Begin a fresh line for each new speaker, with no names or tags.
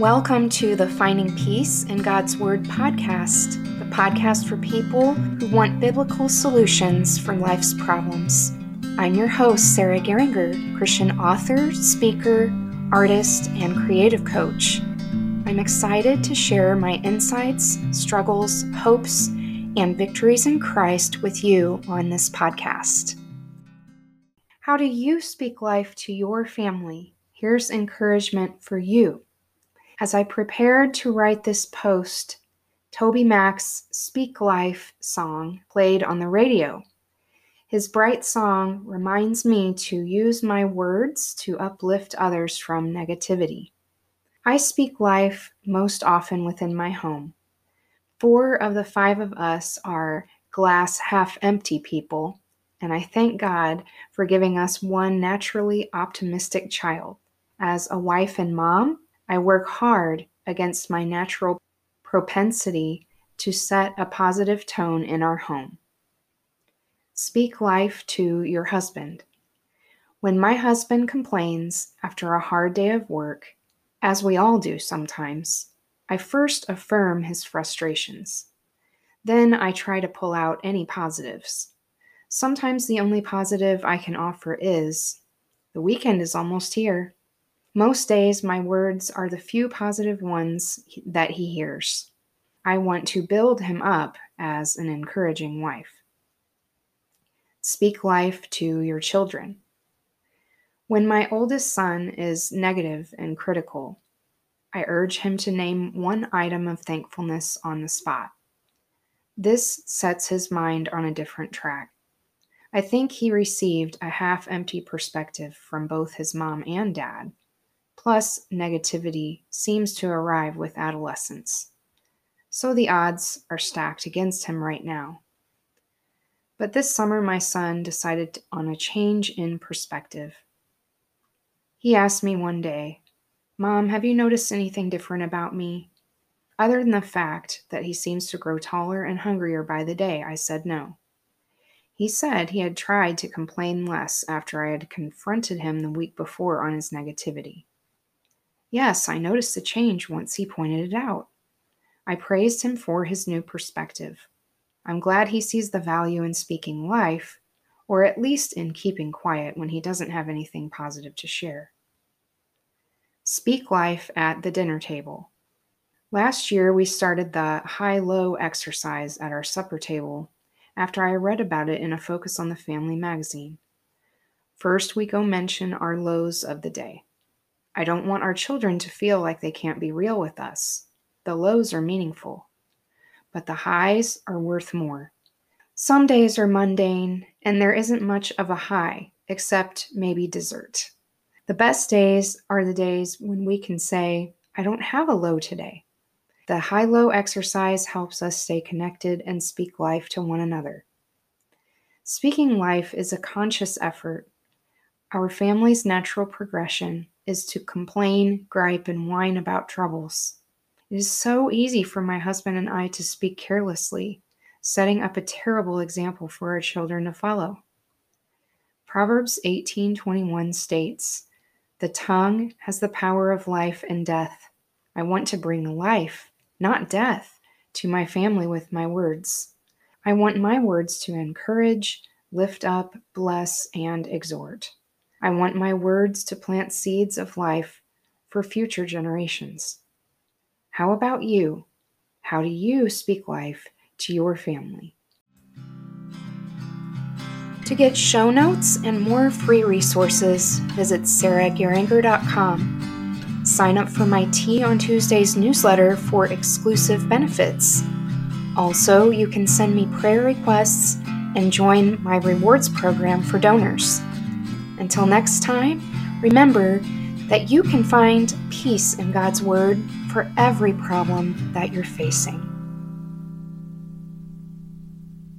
Welcome to the Finding Peace in God's Word podcast, the podcast for people who want biblical solutions for life's problems. I'm your host, Sarah Geringer, Christian author, speaker, artist, and creative coach. I'm excited to share my insights, struggles, hopes, and victories in Christ with you on this podcast. How do you speak life to your family? Here's encouragement for you. As I prepared to write this post, TobyMac's Speak Life song played on the radio. His bright song reminds me to use my words to uplift others from negativity. I speak life most often within my home. Four of the five of us are glass half empty people, and I thank God for giving us one naturally optimistic child. As a wife and mom, I work hard against my natural propensity to set a positive tone in our home. Speak life to your husband. When my husband complains after a hard day of work, as we all do sometimes, I first affirm his frustrations. Then I try to pull out any positives. Sometimes the only positive I can offer is the weekend is almost here. Most days, my words are the few positive ones that he hears. I want to build him up as an encouraging wife. Speak life to your children. When my oldest son is negative and critical, I urge him to name one item of thankfulness on the spot. This sets his mind on a different track. I think he received a half empty perspective from both his mom and dad Plus, negativity seems to arrive with adolescence. So the odds are stacked against him right now. But this summer, my son decided on a change in perspective. He asked me one day, Mom, have you noticed anything different about me? Other than the fact that he seems to grow taller and hungrier by the day, I said no. He said he had tried to complain less after I had confronted him the week before on his negativity. Yes, I noticed the change once he pointed it out. I praised him for his new perspective. I'm glad he sees the value in speaking life, or at least in keeping quiet when he doesn't have anything positive to share. Speak life at the dinner table. Last year, we started the high low exercise at our supper table after I read about it in a Focus on the Family magazine. First, we go mention our lows of the day. I don't want our children to feel like they can't be real with us. The lows are meaningful, but the highs are worth more. Some days are mundane, and there isn't much of a high, except maybe dessert. The best days are the days when we can say, I don't have a low today. The high low exercise helps us stay connected and speak life to one another. Speaking life is a conscious effort. Our family's natural progression is to complain, gripe, and whine about troubles. It is so easy for my husband and I to speak carelessly, setting up a terrible example for our children to follow. Proverbs 18:21 states, "The tongue has the power of life and death. I want to bring life, not death, to my family with my words. I want my words to encourage, lift up, bless, and exhort." I want my words to plant seeds of life for future generations. How about you? How do you speak life to your family? To get show notes and more free resources, visit sarahgeringer.com. Sign up for my Tea on Tuesdays newsletter for exclusive benefits. Also, you can send me prayer requests and join my rewards program for donors. Until next time, remember that you can find peace in God's Word for every problem that you're facing.